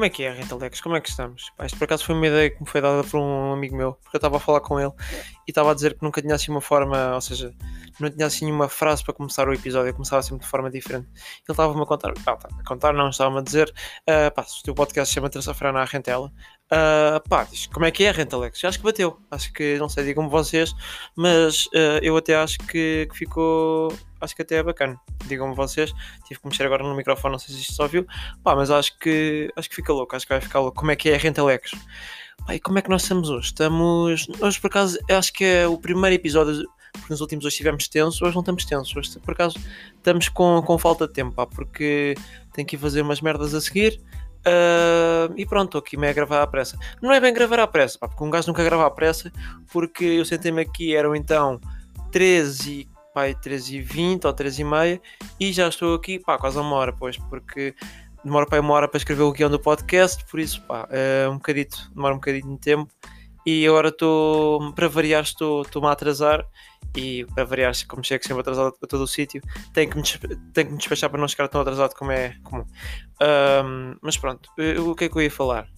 como é que é, Rita Alex? Como é que estamos? Pá, isto por acaso foi uma ideia que me foi dada por um amigo meu, porque eu estava a falar com ele e estava a dizer que nunca tinha assim uma forma, ou seja, não tinha assim uma frase para começar o episódio, eu começava sempre de forma diferente. Ele estava-me a contar, ah, tá, a contar, não, estava-me a dizer, uh, pá, se o teu podcast chama Terça-feira na Rentela, uh, pá, diz, como é que é, Renta Alex? Acho que bateu, acho que, não sei, digam-me vocês, mas uh, eu até acho que, que ficou acho que até é bacana. Digam-me vocês, tive que mexer agora no microfone, não sei se isto só viu, pá, mas acho que acho que fica louco, acho que vai ficar louco. Como é que é a Rentalex? Pá, e como é que nós estamos hoje? Estamos. Hoje por acaso acho que é o primeiro episódio. Porque nos últimos hoje estivemos tensos, hoje não estamos tensos. Hoje por acaso estamos com, com falta de tempo, pá, porque tenho que ir fazer umas merdas a seguir. Uh, e pronto, estou aqui meio a gravar à pressa. Não é bem gravar à pressa, pá, porque um gajo nunca grava à pressa, porque eu sentei-me aqui, eram então 13 pai 13h20 ou 13h30 e já estou aqui, pá, quase uma hora, pois, porque demora para uma hora para escrever o guião do podcast, por isso, pá, é um bocadito, demora um bocadinho de tempo e agora estou, para variar, estou-me a atrasar e para variar, como chego sempre atrasado a todo o sítio, tenho que, me, tenho que me despachar para não chegar tão atrasado como é comum. Um, mas pronto, o que é que eu ia falar?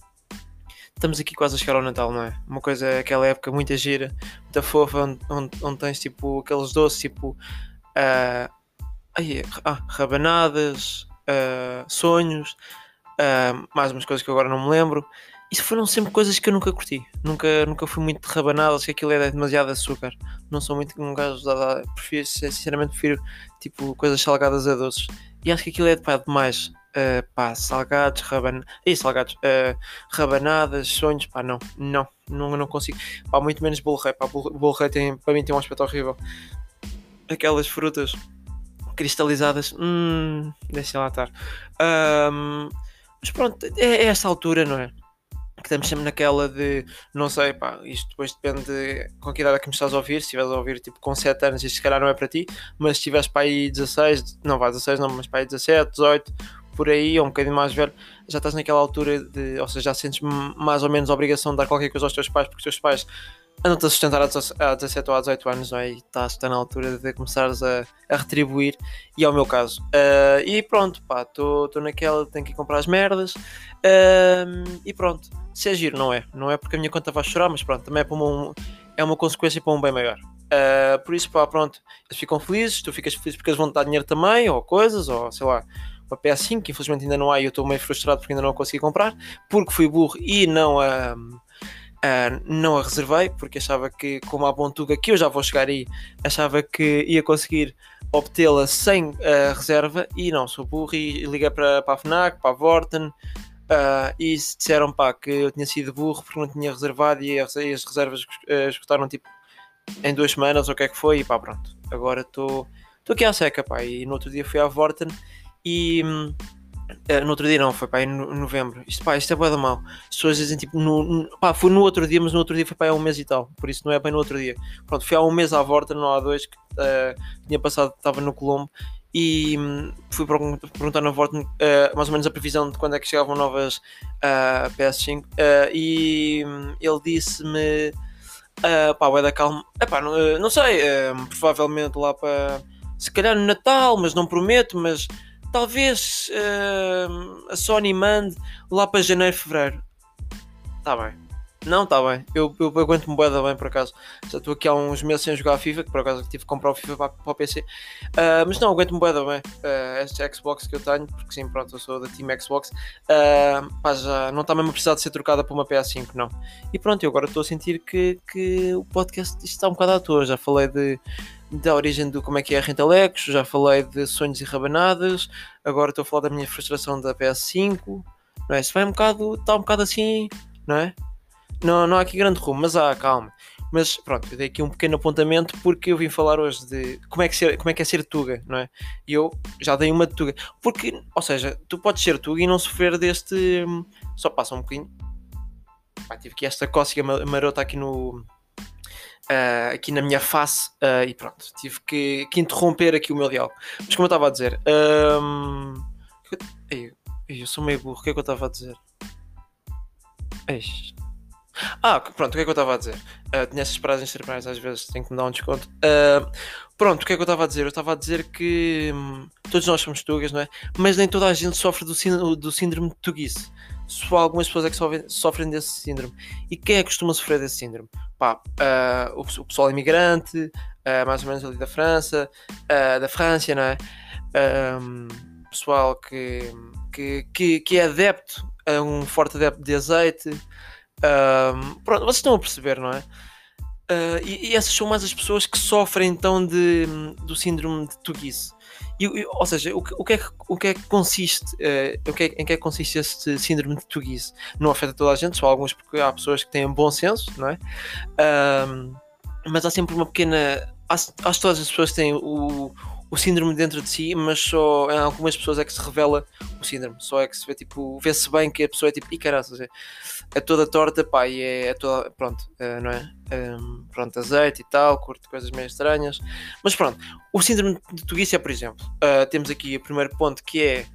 estamos aqui quase a chegar ao Natal, não é? Uma coisa, aquela época muita gira, muita fofa, onde, onde, onde tens tipo aqueles doces tipo uh, aí, ah, rabanadas, uh, sonhos, uh, mais umas coisas que agora não me lembro. Isso foram sempre coisas que eu nunca curti. Nunca, nunca fui muito de rabanadas, que aquilo é demasiado açúcar. Não sou muito um gajo da. Prefiro, sinceramente, prefiro tipo coisas salgadas a doces. E acho que aquilo é pá, demais uh, pá, salgados, raban... e salgados, uh, rabanadas, sonhos, pá, não, não, não, não consigo, pá, muito menos bolo rei, pá, bolo rei tem, para mim tem um aspecto horrível. Aquelas frutas cristalizadas, hum, deixa lá estar. Um, mas pronto, é, é esta altura, não é? que estamos sempre naquela de não sei, pá, isto depois depende com que idade é que me estás a ouvir. Se estiveres a ouvir tipo com 7 anos, isto se calhar não é para ti, mas se estiveres para aí 16, não vai 16, não, mas para aí 17, 18, por aí, ou um bocadinho mais velho, já estás naquela altura de, ou seja, já sentes mais ou menos a obrigação de dar qualquer coisa aos teus pais, porque os teus pais andam-te a sustentar há 17 ou há 18 anos, não é? E estás, está na altura de começares a, a retribuir, e é o meu caso. Uh, e pronto, pá, estou naquela, tenho que ir comprar as merdas, uh, e pronto, se é giro, não é? Não é porque a minha conta vai chorar, mas pronto, também é, para uma, é uma consequência para um bem maior. Uh, por isso, pá, pronto, eles ficam felizes, tu ficas feliz porque eles vão te dar dinheiro também, ou coisas, ou sei lá, uma PS5, que infelizmente ainda não há e eu estou meio frustrado porque ainda não a consegui comprar, porque fui burro e não a, não a reservei, porque achava que, como a Bontuga, que eu já vou chegar aí, achava que ia conseguir obtê-la sem a reserva e não, sou burro e liguei para, para a FNAC, para a Vorten. Uh, e disseram pá, que eu tinha sido burro porque não tinha reservado e as reservas uh, escutaram tipo em duas semanas ou o que é que foi e pá, pronto. Agora estou aqui à seca, pá, e no outro dia fui à Vorten e uh, no outro dia não, foi pá, em novembro. Isto, pá, isto é boa da mal. As pessoas dizem tipo, no, no, pá, foi no outro dia, mas no outro dia foi pá, há um mês e tal. Por isso não é bem no outro dia. Pronto, fui há um mês à volta, não há dois, que uh, tinha passado, estava no Colombo. E um, fui perguntar na volta uh, mais ou menos a previsão de quando é que chegavam novas uh, PS5 e um, ele disse-me uh, pá, vai dar calma, Epá, não, não sei, provavelmente lá para se calhar no Natal, mas não prometo, mas talvez uh, a Sony mande lá para janeiro, fevereiro. Está bem. Não, está bem. Eu, eu, eu aguento-me bem, bem por acaso. Já estou aqui há uns meses sem jogar FIFA, que por acaso tive que comprar o FIFA para, para o PC. Uh, ah, mas não, aguento-me bem, bem. Uh, esta Xbox que eu tenho, porque sim, pronto, eu sou da Team Xbox. Uh, pá, já não está mesmo a precisar de ser trocada por uma PS5, não. E pronto, eu agora estou a sentir que, que o podcast está um bocado à toa. Já falei de da origem do como é que é a Rentalex, já falei de sonhos e rabanadas, agora estou a falar da minha frustração da PS5, não é? Isso vai um bocado, está um bocado assim, não é? Não, não há aqui grande rumo, mas há, calma. Mas pronto, eu dei aqui um pequeno apontamento porque eu vim falar hoje de como é que, ser, como é, que é ser Tuga, não é? E eu já dei uma de Tuga. Porque, ou seja, tu podes ser Tuga e não sofrer deste. Só passa um bocadinho. Pá, tive aqui esta cócega marota aqui no, uh, aqui na minha face uh, e pronto, tive que, que, interromper aqui o meu diálogo. Mas como eu estava a dizer, um, eu, eu, sou meio burro, o que é que eu estava a dizer? Eish. Ah, pronto, o que é que eu estava a dizer? Uh, tinha essas paragens cerebrais, às vezes tenho que me dar um desconto. Uh, pronto, o que é que eu estava a dizer? Eu estava a dizer que hum, todos nós somos tugas, não é? Mas nem toda a gente sofre do, do síndrome de tuguice. só algumas pessoas é que sofrem, sofrem desse síndrome. E quem é que costuma sofrer desse síndrome? Pá, uh, o, o, pessoal imigrante, uh, mais ou menos ali da França, da França, não é? Um, pessoal que, que, que, que, é adepto a um forte adepto de azeite. Pronto, vocês estão a perceber, não é? e, e, essas são mais as pessoas que sofrem então de, do síndrome de Tuguice. E, ou seja, o, o, que é que, o que é que consiste, uh, o que é, em que é que consiste este síndrome de Tuguise? Não afeta toda a gente, só alguns porque há pessoas que têm bom senso, não é? Mas há sempre uma pequena. Acho que todas as pessoas têm o, o síndrome dentro de si, mas só em algumas pessoas é que se revela o síndrome. Só é que se vê, tipo, vê-se bem que a pessoa é tipo, e caraças, é, é toda torta, pá, e é, é toda, pronto, é, não é? Um, pronto, azeite e tal, curto coisas meio estranhas. Mas pronto, o síndrome de Tuguícia, por exemplo, uh, temos aqui o primeiro ponto que é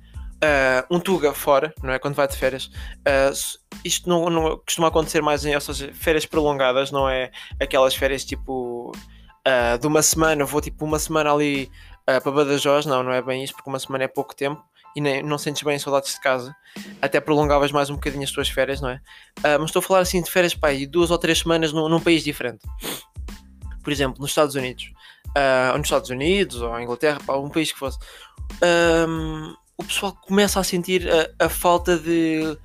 uh, um Tuga fora, não é? Quando vai de férias. Uh, isto não, não, costuma acontecer mais em, ou seja, férias prolongadas, não é aquelas férias tipo. Uh, de uma semana, vou tipo uma semana ali uh, para Badajoz, não, não é bem isso, porque uma semana é pouco tempo e nem, não sentes bem saudades de casa, até prolongavas mais um bocadinho as tuas férias, não é? Uh, mas estou a falar assim de férias para aí, duas ou três semanas num, num país diferente. Por exemplo, nos Estados Unidos, uh, ou nos Estados Unidos, ou Inglaterra, pá, um país que fosse, um, o pessoal começa a sentir a, a falta de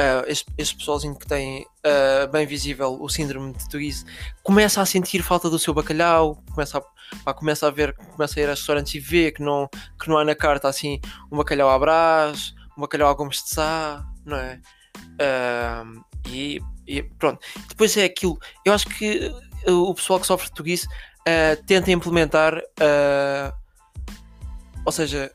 uh, este, pessoalzinho que tem uh, bem visível o síndrome de Tuguise começa a sentir falta do seu bacalhau, começa a, pá, começa a ver, começa a ir a restaurantes e vê que não, que não há na carta assim um bacalhau à brás, um bacalhau a gomes de sá, não é? Uh, e, e, pronto, depois é aquilo, eu acho que o pessoal que sofre de Tuguise tenta implementar, ou seja,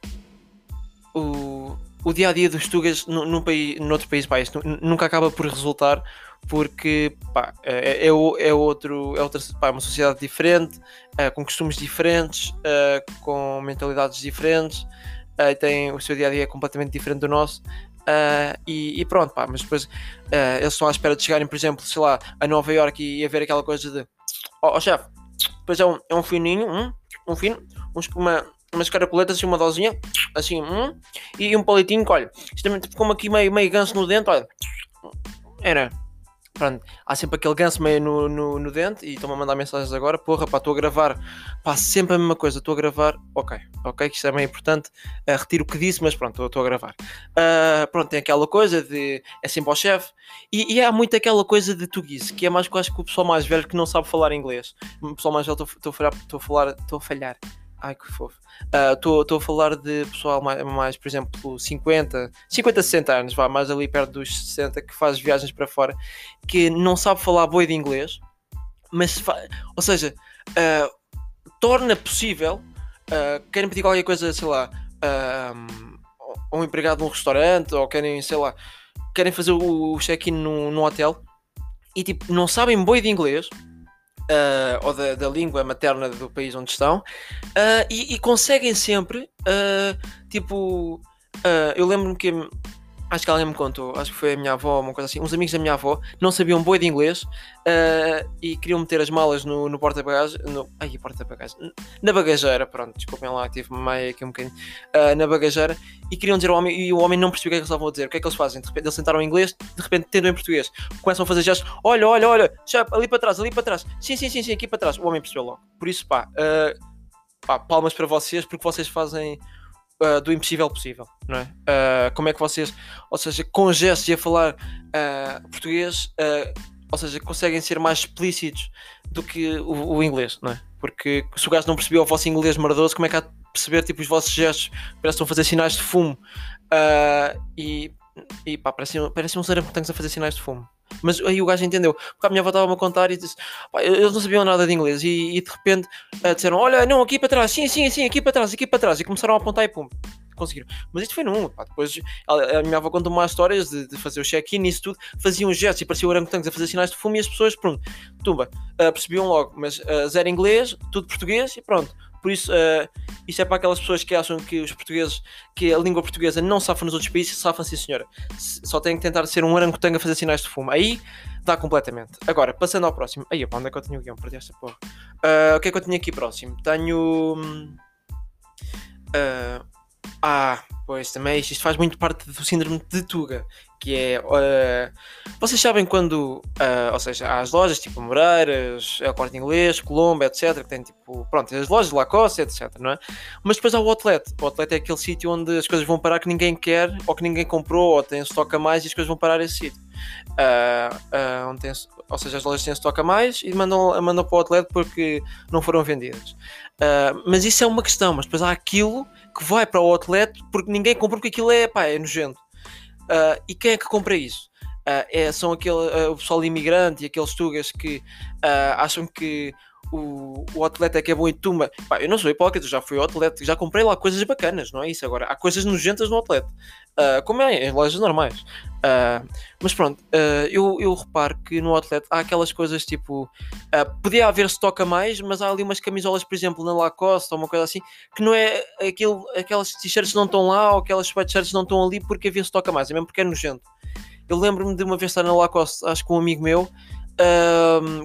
o o dia a dia dos Tugas num, num país, noutro país pá, nunca acaba por resultar porque pá, é, é, é, outro, é outra, pá, é uma sociedade diferente, é, com costumes diferentes, é, com mentalidades diferentes, é, tem o seu dia a dia completamente diferente do nosso. E, e, pronto, pá, mas depois eles estão à espera de chegarem, por exemplo, sei lá, a Nova York e, e a ver aquela coisa de oh, oh, chefe, depois é um, é um fininho, um, um fino, uns, uma, umas caracoletas assim, uma dosinha, assim, hum, e um palitinho que, olha, isto também ficou aqui meio, meio ganso no dente, olha, era. Pronto, há sempre aquele ganso meio no, no, no dente e estão-me a mandar mensagens agora, porra, pá, estou a gravar, pá, sempre a mesma coisa, estou a gravar, ok, ok, que isto é meio importante, uh, retiro o que disse, mas pronto, estou a gravar. Uh, pronto, tem aquela coisa de, é sempre ao chefe, e, e, há muito aquela coisa de tuguice, que é mais que eu acho que o pessoal mais velho que não sabe falar inglês, o pessoal mais velho, estou a falar, estou a falhar, Ai que fofo. Estou uh, a falar de pessoal mais, mais, por exemplo, 50, 50, 60 anos, vá, mais ali perto dos 60, que faz viagens para fora, que não sabe falar boi de inglês, mas, ou seja, uh, torna possível, uh, querem pedir qualquer coisa, sei lá, um, um empregado num restaurante, ou querem, sei lá, querem fazer o check-in num hotel, e tipo, não sabem boi de inglês, uh, ou da, da, língua materna do país onde estão uh, e, e, conseguem sempre, uh, tipo, eu lembro-me que acho que alguém me contou, acho que foi a minha avó, uma coisa assim, uns amigos da minha avó não sabiam boi de inglês uh, e queriam meter as malas no, no porta-bagagens, ai, porta-bagagens, na bagageira, pronto, desculpem lá, tive meio aqui um bocadinho, uh, na bagageira e queriam dizer ao homem, e o homem não percebeu o que é que eles estavam a dizer, o que é que eles fazem? De repente eles sentaram em inglês, de repente tentam em português, começam a fazer gestos, olha, olha, olha, já, ali para trás, ali para trás, sim, sim, sim, sim, aqui para trás, o homem percebeu logo, por isso pá, uh, pá palmas para vocês, porque vocês fazem uh, do impossível possível, não é? Uh, como é que vocês, ou seja, com gestos e a falar uh, português, ou seja, conseguem ser mais explícitos do que o, o, inglês, não é? Porque se o gajo não percebeu o vosso inglês mardoso, como é que há de perceber tipo, os vossos gestos? Parece que estão a fazer sinais de fumo e, e pá, parecem, parecem uns orangotangos a fazer sinais de fumo. Mas aí o gajo entendeu. Porque a minha avó estava-me a contar e disse: eles não sabiam nada de inglês. E, e de repente uh, disseram: Olha, não, aqui para trás, sim, sim, sim, aqui para trás, aqui para trás. E começaram a apontar e pum. Conseguiram. Mas isto foi num. Pá, depois a, a minha avó contou-me mais histórias de, de, fazer o check-in e isso tudo. Faziam gestos e parecia orangotangos a fazer sinais de fumo e as pessoas, pronto, tumba, uh, percebiam logo. Mas uh, zero inglês, tudo português e pronto. Por isso, uh, isto é para aquelas pessoas que acham que os portugueses, que a língua portuguesa não safa nos outros países, safam sim senhora. Só tem que tentar ser um orangotango a fazer sinais de fumo. Aí dá completamente. Agora, passando ao próximo. Aí, opa, onde é que eu tenho o guião? Perdi esta porra. Uh, o que é que eu tenho aqui próximo? Tenho. Uh, ah, pois também isto faz muito parte do síndrome de Tuga, que é. Uh, vocês sabem quando. Uh, ou seja, há as lojas tipo Moreiras, é o Corte Inglês, Colombo, etc. Que tem tipo. Pronto, as lojas de Lacoste, etc. Não é? Mas depois há o outlet. O outlet é aquele sítio onde as coisas vão parar que ninguém quer, ou que ninguém comprou, ou tem estoque a mais e as coisas vão parar esse sítio. Uh, onde tem, ou seja, as lojas têm estoque a mais e mandam, mandam para o outlet porque não foram vendidas. mas isso é uma questão, mas depois há aquilo que vai para o outlet porque ninguém comprou porque aquilo é, pá, é nojento. Uh, e quem é que compra isso? Uh, é, são aquele, uh, o pessoal imigrante e aqueles tugas que acham que o, o atleta é que é bom em tumba. Pá, eu não sou hipócrita, já fui ao atleta, já comprei lá coisas bacanas, não é isso? Agora, há coisas nojentas no atleta, uh, como é em lojas normais. Uh, mas pronto, uh, eu, eu reparo que no atleta há aquelas coisas tipo. podia haver stock a mais, mas há ali umas camisolas, por exemplo, na Lacoste ou uma coisa assim, que não é aquilo, aquelas t-shirts não estão lá ou aquelas sweatshirts não estão ali porque havia stock a mais, é mesmo porque é nojento. Eu lembro-me de uma vez estar na Lacoste, acho que um amigo meu,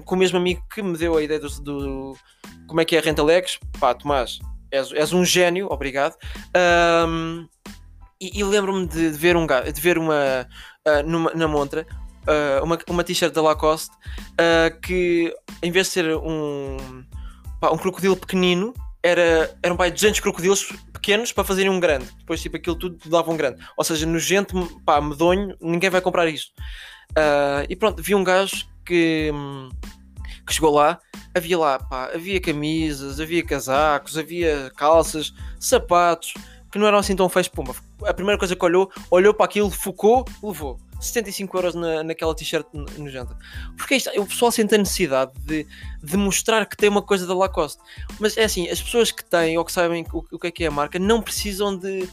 com o mesmo amigo que me deu a ideia do, do como é que é a Rentalex. Pá, Tomás, és, és um gênio, obrigado. E, e lembro-me de, de, ver um de ver uma uh, numa, na montra uh, uma, uma t-shirt da Lacoste uh, que em vez de ser um, pá, um crocodilo pequenino era, eram pá, 200 crocodilos pequenos para fazerem um grande. Depois, tipo, aquilo tudo dava um grande. Ou seja, nojento, pá, medonho, ninguém vai comprar isto. E pronto, vi um gajo que, que chegou lá, havia lá, pá, havia camisas, havia casacos, havia calças, sapatos, que não eram assim tão feios, pumba. A primeira coisa que olhou, olhou para aquilo, focou, levou. 75 euros na, naquela t-shirt nojenta. Porque isto, o pessoal sente a necessidade de, de mostrar que tem uma coisa da Lacoste. Mas é assim, as pessoas que têm ou que sabem o, o que é que é a marca não precisam de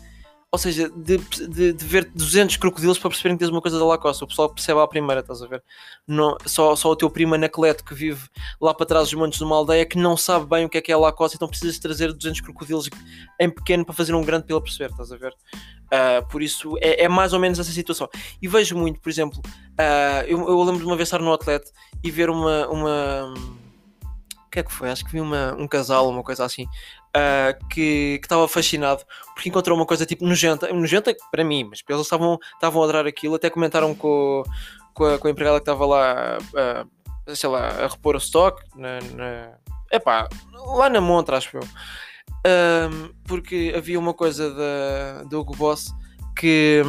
ou seja, de, de, de, ver 200 crocodilos para perceberem que tens uma coisa da Lacoste. O pessoal percebe à primeira, estás a ver? Não, só, só o teu primo Anacleto que vive lá para trás dos montes de uma aldeia que não sabe bem o que é que é a Lacoste, então precisas trazer 200 crocodilos em pequeno para fazer um grande pela perceber, estás a ver? Uh, por isso é, é, mais ou menos essa situação. E vejo muito, por exemplo, uh, eu, eu, lembro de uma vez estar no atleta e ver uma. uma o que é que foi? Acho que vi uma, um casal, uma coisa assim, uh, que estava fascinado porque encontrou uma coisa tipo nojenta, nojenta para mim, mas eles estavam, a adorar aquilo, até comentaram com, com, a, com a empregada que estava lá, uh, sei lá, a repor o stock, na, na, epá, lá na montra, acho eu. Um, porque havia uma coisa da, do Hugo Boss que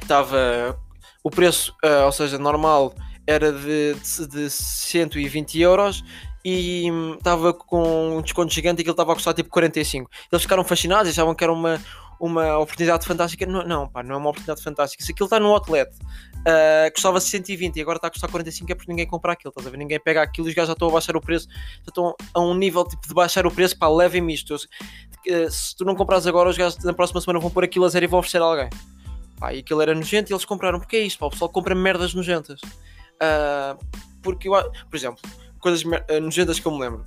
estava um, o preço, uh, ou seja, normal era de, de, de 120 euros e estava com um desconto gigante e ele estava a custar tipo 45. Eles ficaram fascinados, achavam que era uma, uma oportunidade fantástica. Não, não, pá, não é uma oportunidade fantástica. Se aquilo está no outlet, uh, custava 120 e agora está a custar 45 é porque ninguém compra aquilo, estás a ver? Ninguém pega aquilo e os gajos já estão a baixar o preço, já estão a um nível tipo de baixar o preço, pá, levem-me isto. Uh, se tu não compras agora, os gajos na próxima semana vão pôr aquilo a zero e vão oferecer a alguém. Pá, e aquilo era nojento e eles compraram. Porque é isto, pá, o pessoal compra merdas nojentas. Uh, porque, eu, por exemplo, coisas uh, nojentas que eu me lembro.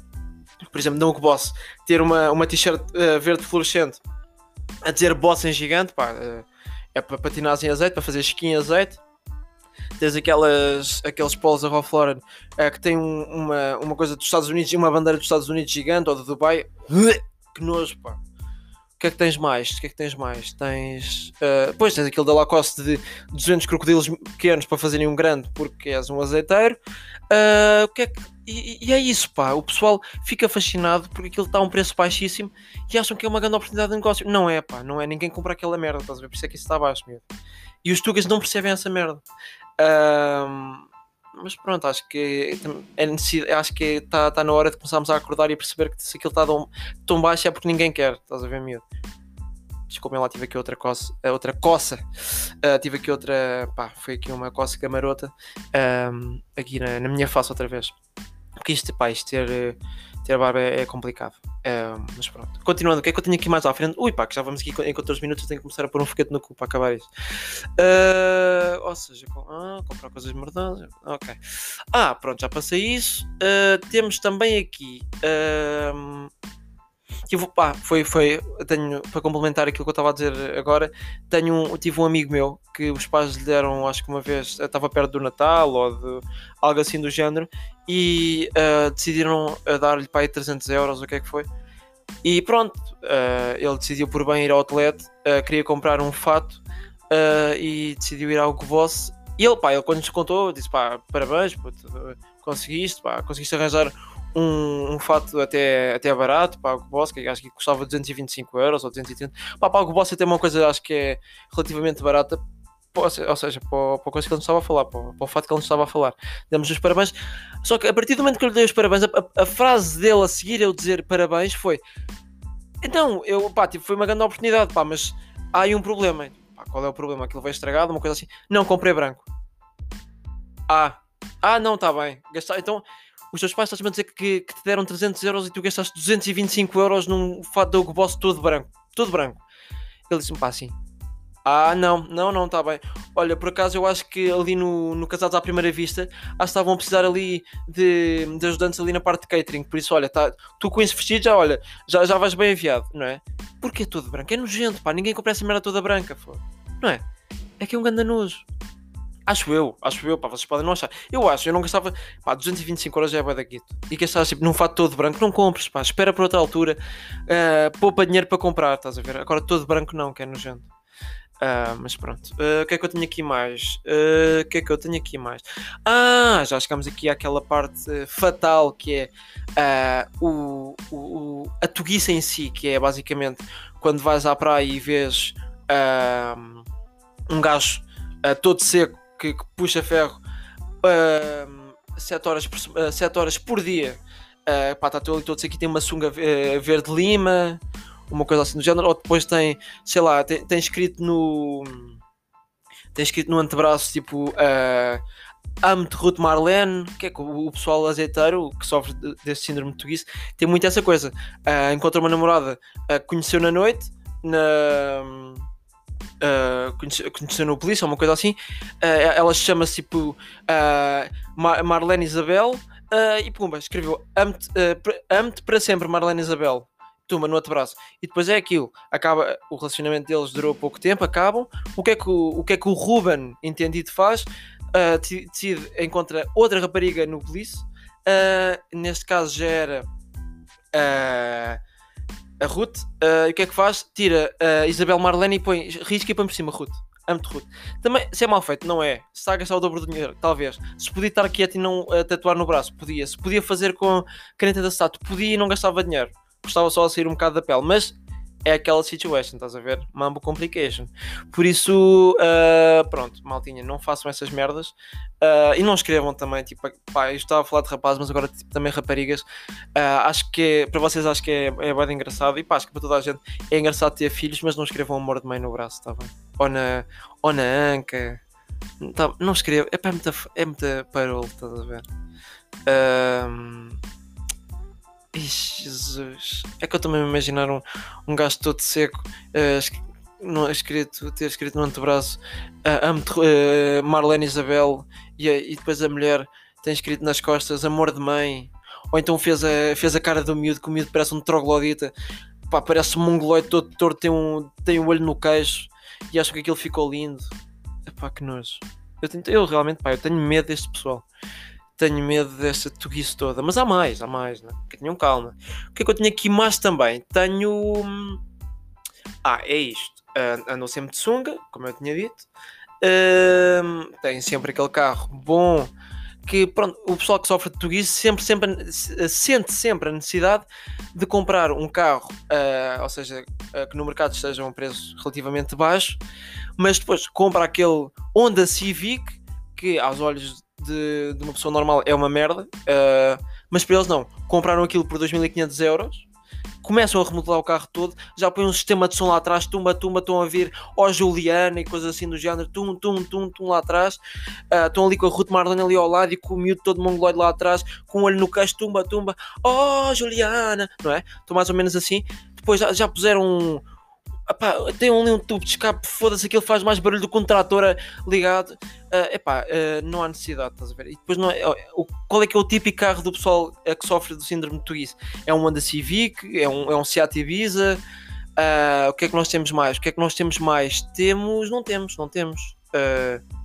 Por exemplo, não que Boss ter uma, uma t-shirt uh, verde fluorescente a dizer Boss em gigante, pá, uh, é para patinar em azeite, para fazer esqui em azeite. Tens aquelas, aqueles polos da Ralph Lauren uh, que tem um, uma, uma coisa dos Estados Unidos e uma bandeira dos Estados Unidos gigante ou de Dubai. Que nojo, pá. O que é que tens mais? O que é que tens mais? Tens. Uh, pois tens aquele da Lacoste de 200 crocodilos pequenos para fazerem um grande porque és um azeiteiro. Uh, o que é que e, e, é isso, pá. O pessoal fica fascinado porque aquilo está a um preço baixíssimo e acham que é uma grande oportunidade de negócio. Não é, pá. Não é. Ninguém compra aquela merda, estás a ver? Por isso é que isso está baixo mesmo. E os tugas não percebem essa merda. mas pronto, acho que é acho que está tá na hora de começarmos a acordar e perceber que se aquilo está tão, tão baixo é porque ninguém quer, estás a ver, miúdo? Desculpem lá, tive aqui outra coça. Outra coça. Uh, tive aqui outra. Pá, foi aqui uma coça camarota. Um, aqui na, na minha face outra vez. Porque isto, pá, isto ter, ter barba é, é complicado. Mas pronto. Continuando, o que é que eu tenho aqui mais à frente? Ui, pá, que já vamos aqui em 14 minutos. Tenho que começar a pôr um foguete no cu para acabar isto. Uh, ou seja, com, ah, comprar coisas merdosas. Ok. Ah, pronto, já passei isso. Uh, temos também aqui. Uh, pá, foi, foi, tenho, para complementar aquilo que eu estava a dizer agora, tenho um, tive um amigo meu que os pais lhe deram, acho que uma vez, estava perto do Natal ou de algo assim do género, e uh, decidiram eh, dar-lhe para aí 300 euros, o que é que foi. E pronto, uh, ele decidiu por bem ir ao outlet, uh, queria comprar um fato e decidiu ir ao Govoss. E ele, pá, ele quando nos contou, disse, pá, parabéns, puto, conseguiste, pá, conseguiste arranjar um, um fato até, até barato para o Boss, que acho que custava 225 euros ou 230. Pá, para o Boss é uma coisa acho que é relativamente barata, ou seja, para, para a coisa que ele nos estava a falar, para, para o fato que ele nos estava a falar. Demos os parabéns. Só que a partir do momento que eu lhe dei os parabéns, a, a, a frase dele a seguir eu dizer parabéns foi. Então, eu, pá, tipo, foi uma grande oportunidade, pá, mas há aí um problema. Pá, qual é o problema? Aquilo veio estragado, uma coisa assim. Não, comprei branco. Ah, ah, não, está bem. Gastar, então, os teus pais estás a dizer que, que, te deram 300 euros e tu gastaste 225 euros num fato da Hugo Boss todo branco. Todo branco. Ele disse-me, pá, assim. Ah, não, não, não, está bem. Olha, por acaso eu acho que ali no, no Casados à Primeira Vista, acho que estavam a precisar ali de, de ajudantes ali na parte de catering. Por isso, olha, tá, tu com esse vestido já, olha, já, já vais bem enviado, não é? Porque é tudo branco? É nojento, pá. Ninguém compra essa merda toda branca, pô. Não é? É que é um ganda nojo. Acho eu, acho eu, pá, vocês podem não achar. Eu acho, eu não gastava, pá, 225 euros já é bué da guito. E gastavas tipo num fato todo branco, não compres, pá, espera para outra altura, uh, poupa dinheiro para comprar, estás a ver? Agora todo branco não, que é nojento. Uh, mas pronto, uh, o que é que eu tenho aqui mais? O que é que eu tenho aqui mais? Ah, já chegamos aqui àquela parte fatal que é o, o, a toguiça em si, que é basicamente quando vais à praia e vês um gajo todo seco que, que puxa ferro uh, 7, horas por, uh, 7 horas por dia. Uh, pá, está todo, todo aqui tem uma sunga uh, verde lima, uma coisa assim do género, ou depois tem, sei lá, tem, tem escrito no. Tem escrito no antebraço tipo uh, Amo-te Ruth Marlene, que é que o, o pessoal azeiteiro que sofre desse síndrome de Tuguice tem muito essa coisa. Uh, encontra uma namorada, uh, conheceu na noite, na uh, conheceu no polícia, uma coisa assim. Uh, ela chama-se tipo uh, Marlene Isabel e pumba, escreveu Amo-te amo para sempre, Marlene Isabel. Tuma no outro braço. E depois é aquilo. Acaba, o relacionamento deles durou pouco tempo, acabam. O que é que o, o, que é que o Ruben, entendido, faz? Decide, encontra outra rapariga no polícia. neste caso já era a Ruth, uh, e o que é que faz? Tira a Isabel Marlene e põe, risca e põe por cima Ruth. Amo-te, Ruth. Também, se é mal feito, não é. Se está a gastar o dobro do dinheiro, talvez. Se podia estar quieto e não uh, tatuar no braço, podia. Se podia fazer com caneta da Sato, podia e não gastava dinheiro. Gostava só de sair um bocado da pele. Mas é aquela situation, estás a ver? Mambo complication. Por isso, uh, pronto, maltinha, não façam essas merdas uh, e não escrevam também, tipo, pá, eu estava a falar de rapazes, mas agora tipo, também raparigas. Uh, acho que é, para vocês, acho que é, é bem engraçado e pá, acho que para toda a gente é engraçado ter filhos, mas não escrevam amor de mãe no braço, está bem? Ou na, ou na anca, tá, não escrevam, é, é muita, é estás a ver? Uh, Ixi, Jesus. É que eu também me imaginar um, um gajo todo seco, uh, no, escrito, ter escrito no antebraço uh, uh, Marlene Isabel e, e depois a mulher tem escrito nas costas amor de mãe. Ou então fez a, fez a cara do miúdo, que o miúdo parece um troglodita. Pá, parece um mongoloide todo torto, tem um, tem um olho no queixo e acho que aquilo ficou lindo. Epá, que nojo. Eu, tento, eu realmente, pá, eu tenho medo deste pessoal tenho medo dessa tuguice toda. Mas há mais, há mais, né? Que tenham calma. O que é que eu tenho aqui mais também? Tenho. Hum, ah, é isto. Uh, andam sempre de sunga, como eu tinha dito. Uh, tem sempre aquele carro bom. Que pronto, o pessoal que sofre de tuguice sempre, sempre, sente sempre a necessidade de comprar um carro, uh, ou seja, uh, que no mercado esteja a um preço relativamente baixo, mas depois compra aquele Honda Civic que aos olhos de, de uma pessoa normal é uma merda, uh, mas para eles não. Compraram aquilo por 2.500 euros, começam a remodelar o carro todo, já põem um sistema de som lá atrás, tumba, tumba, estão a vir ó Juliana e coisas assim do género, tum, tum, tum, tum lá atrás, uh, estão ali com a Ruth Marlene ali ao lado e com o miúdo todo mongoloide lá atrás, com o olho no queixo, tumba, tumba, ó Juliana, não é? Estão mais ou menos assim. Depois já, já puseram um Epá, tem ali um tubo de escape, foda-se, aquilo faz mais barulho do que um trator ligado. Uh, epá, uh, não há necessidade, estás a ver? E depois, não é, o, qual é que é o típico carro do pessoal uh, que sofre do síndrome de Twist? É um Honda Civic, é um, é um Seat Ibiza. Uh, o que é que nós temos mais? O que é que nós temos mais? Temos, não temos, não temos. Uh,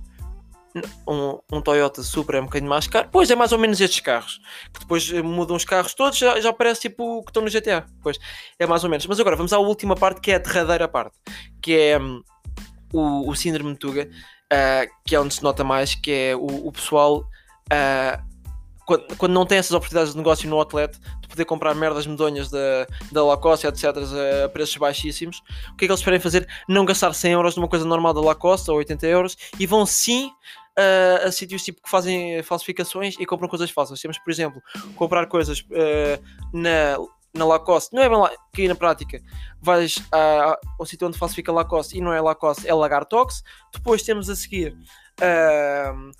um, um, Toyota Supra é um bocadinho mais caro. Pois é mais ou menos estes carros. Que depois eh, mudam os carros todos, já, já parece tipo que estão no GTA. Pois é mais ou menos. Mas agora vamos à última parte que é a derradeira parte. Que é hum, o, o síndrome de Tuga, uh, que é onde se nota mais, que é o, o pessoal, uh, quando, quando, não tem essas oportunidades de negócio no outlet, de poder comprar merdas medonhas da, da Lacoste, etc., a preços baixíssimos, o que é que eles esperem fazer? Não gastar 100 euros numa coisa normal da Lacoste, ou 80 euros, e vão sim Uh, a sítios tipo que fazem falsificações e compram coisas falsas. Temos, por exemplo, comprar coisas uh, na na Lacoste, não é bem lá, que na prática vais ao sítio onde falsifica Lacoste e não é Lacoste, é Lagartox. Depois temos a seguir, uh,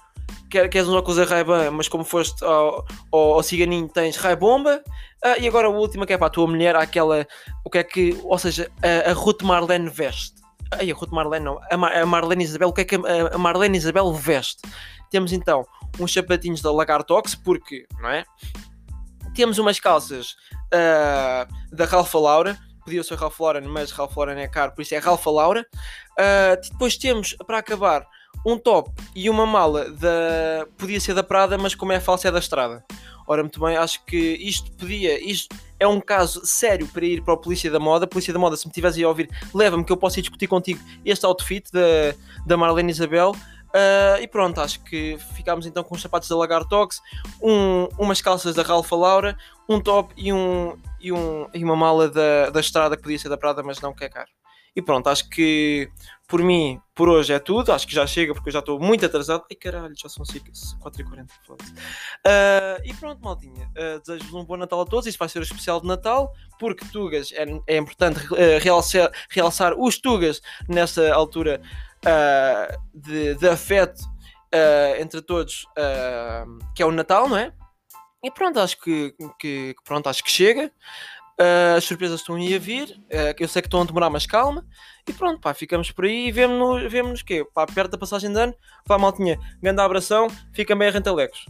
queres um óculos a ray mas como foste ao, ao, ao ciganinho tens Ray-Bomba. Uh, e agora a última que é para a tua mulher, aquela, o que é que, ou seja, a, a Ruth Marlene veste. Ai, a Ruth Marlene não, a, Mar, a Marlene Isabel, o que é que a, Marlene Isabel veste? Temos então uns sapatinhos da Lagartox, porque, não é? Temos umas calças uh, da Ralph Laura. Podia ser Ralph Lauren, mas Ralph Lauren é caro, por isso é Ralph Laura. Uh, depois temos, para acabar, um top e uma mala da. Podia ser da Prada, mas como é falsa é da Estrada. Ora, muito bem, acho que isto podia. Isto é um caso sério para ir para a Polícia da Moda. Polícia da Moda, se me tivesse a ouvir, leva-me que eu possa ir discutir contigo este outfit da, da Marlene Isabel. Uh, e pronto, acho que ficámos então com os sapatos da Lagartox, um, umas calças da Ralph Laura, um top e, um, e, um, e uma mala da, da estrada que podia ser da Prada, mas não que é caro. E pronto, acho que por mim, por hoje é tudo. Acho que já chega porque eu já estou muito atrasado. Ai caralho, já são 4h40. Uh, e pronto, maldinha. Uh, Desejo-vos um bom Natal a todos. Isto vai ser o especial de Natal, porque Tugas é, é importante uh, realçar, realçar os Tugas nessa altura uh, de, de, afeto entre todos, que é o Natal, não é? E pronto, acho que, que pronto, acho que chega. As surpresas estão aí a vir. eu sei que estão a demorar, mas calma. E pronto, pá, ficamos por aí e vemo-nos, vemo-nos que pá, perto da passagem de ano. Vá, maltinha, grande abração, fica bem a rentalecos.